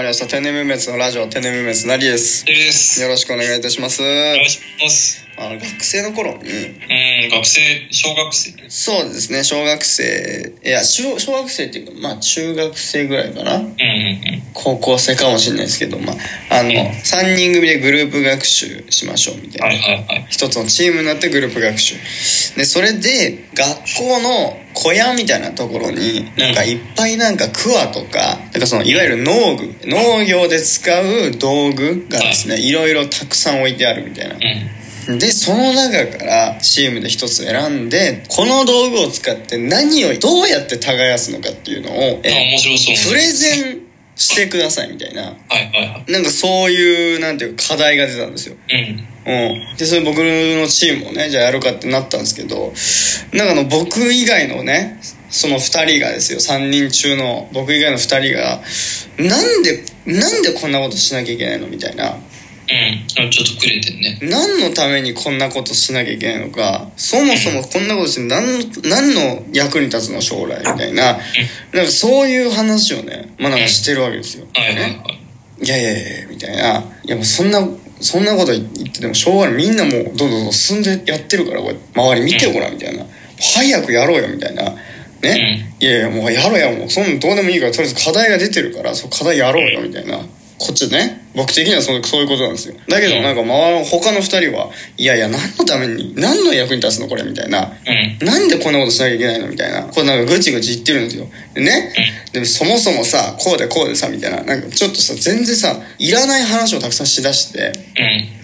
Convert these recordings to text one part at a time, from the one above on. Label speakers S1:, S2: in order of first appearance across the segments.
S1: まりました天然無滅のラジオ天然無滅なりです
S2: です。
S1: よろしくお願いいたします
S2: お願いします。
S1: あの学生の頃に
S2: うん、学生、小学生。
S1: そうですね小学生いや小小学生っていうかまあ中学生ぐらいかな
S2: うんうんうん。
S1: 高校生かもしれないですけどまああの3人組でグループ学習しましょうみたいな
S2: はいはいはい。
S1: 一つのチームになってグループ学習でそれで学校の小屋みたいなところになんかいっぱいなんかクワとかなんかそのいわゆる農具農業で使う道具がですねいろいろたくさん置いてあるみたいな
S2: うん。
S1: でその中からチームで一つ選んでこの道具を使って何をどうやって耕すのかっていうのを
S2: あ、
S1: え。プレゼンしてくださいみたいな
S2: はいはいはい。
S1: なんかそういうなんていうか課題が出たんですよ
S2: うん。
S1: うん。で、それ僕のチームをね、じゃあやるかってなったんですけど、なんかあの僕以外のね、その二人がですよ、三人中の僕以外の二人が、なんで、なんでこんなことしなきゃいけないのみたいな。
S2: うん。あちょっとくれてんね。
S1: 何のためにこんなことしなきゃいけないのか、そもそもこんなことして何の、何の役に立つの将来みたいな、なんかそういう話をね、まあなんかしてるわけですよ。
S2: はいはいはい
S1: ね。いやいやいやいやみたいな。いやもうそんな、そんなこと言っててもしょうがない。みんなもうどんどん進んでやってるから、周り見てごらんみたいな。早くやろうよみたいな。ね。いやいやもうやろうやもう。そんなのどうでもいいから、とりあえず課題が出てるから、そう課題やろうよみたいな。こっちね。僕的にはそうそういうことなんですよ。だけどなんか周り、他の二人は、いやいや何のために、何の役に立つのこれみたいな。
S2: うん。
S1: なんでこんなことしなきゃいけないのみたいな。これなんかぐちぐち言ってるんですよ。でね。でもそもそもさ、こうでこうでさ、みたいな。なんかちょっとさ、全然さ、いらない話をたくさんしだして、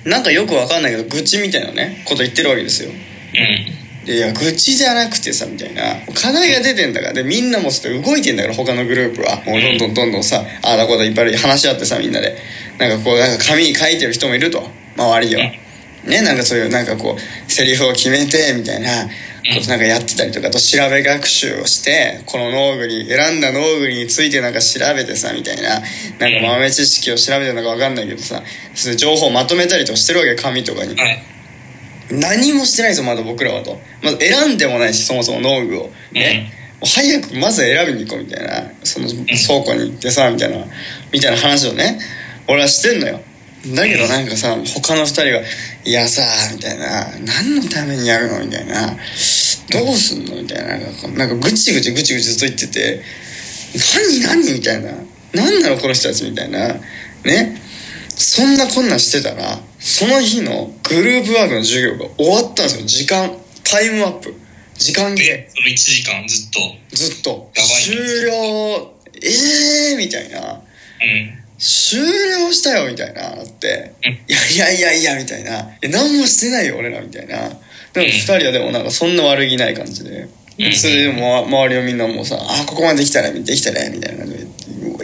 S2: うん。
S1: なんかよくわかんないけど、愚痴みたいなね、こと言ってるわけですよ。
S2: うん。
S1: でいや、愚痴じゃなくてさ、みたいな。課題が出てんだから。で、みんなもそって動いてんだから、他のグループは。もうどんどんどんどんさ、ああだこうだいっぱい話し合ってさ、みんなで。なんかこう、なんか紙に書いてる人もいると。周りでは。ね、なんかそういう、なんかこう、セリフを決めて、みたいなことなんかやってたりとか、あと調べ学習をして、この農具に、選んだ農具についてなんか調べてさ、みたいな。なんか豆知識を調べてるのかわかんないけどさ、情報をまとめたりとかしてるわけ、紙とかに。
S2: はい。
S1: 何もしてないですよまだ僕らはと。まず選んでもないしそもそも農具を。ね、もう早くまず選びに行こうみたいな。その倉庫に行ってさみたいな。みたいな話をね俺はしてんのよ。だけどなんかさ他の二人が「いやさ」みたいな「何のためにやるの?」みたいな「どうすんの?」みたいな。なんかなんかぐちぐちぐちぐちずっと言ってて「何何?」みたいな「何なのこの人たち」みたいな。ね。そんなこんなんしてたら、その日のグループワークの授業が終わったんですよ。時間、タイムアップ。時間切れ。
S2: で、その1時間ずっと。
S1: ずっと。終了、えーみたいな。
S2: うん。
S1: 終了したよみたいな。だって。
S2: うん
S1: いやいやいやいや、みたいな。え、何もしてないよ、俺ら、みたいな。でも二人はでもなんかそんな悪気ない感じで。
S2: うん
S1: それでも周りのみんなもうさ、あ、ここまでできたね、できたね、みたいな感じ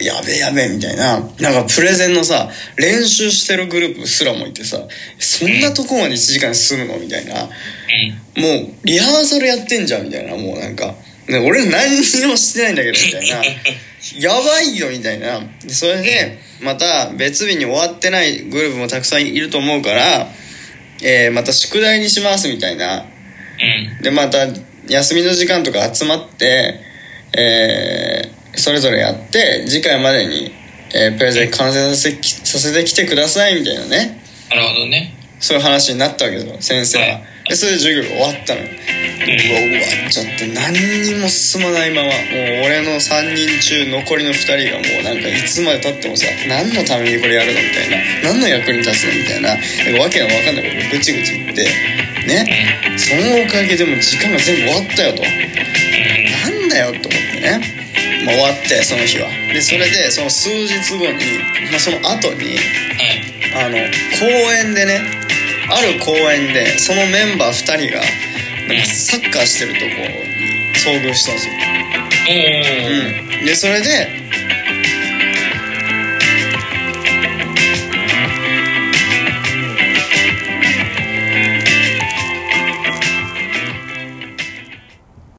S1: やべえやべえ、みたいな。なんかプレゼンのさ、練習してるグループすらもいてさ、そんなとこまで1時間で済むのみたいな。
S2: うん。
S1: もう、リハーサルやってんじゃん、みたいな。もうなんか、ね、俺何にもしてないんだけど、みたいな。やばいよ、みたいな。でそれで、また別日に終わってないグループもたくさんいると思うから、えー、また宿題にします、みたいな。
S2: うん。
S1: で、また休みの時間とか集まって、えー、それぞれやって、次回までに、えー、プレゼン完成させきさせてきてください、みたいなね。
S2: なるほどね。
S1: そういう話になったわけですよ、先生は
S2: はい。
S1: で、それで授業が終わったのよ。うわ、終わっちゃって、何にも進まないまま、もう俺の3人中残りの2人がもうなんかいつまで経ってもさ、何のためにこれやるのみたいな。何の役に立つのみたいな。わけがわかんないことぐちぐち言って、ね。そのおかげでもう時間が全部終わったよと。なんだよと思ってね。まあ終わって、その日は。で、それで、その数日後に、まあその後に、
S2: はい。
S1: あの公園でねある公園でそのメンバー2人がなんかサッカーしてるとこに遭遇したんですよ。うん、でそれで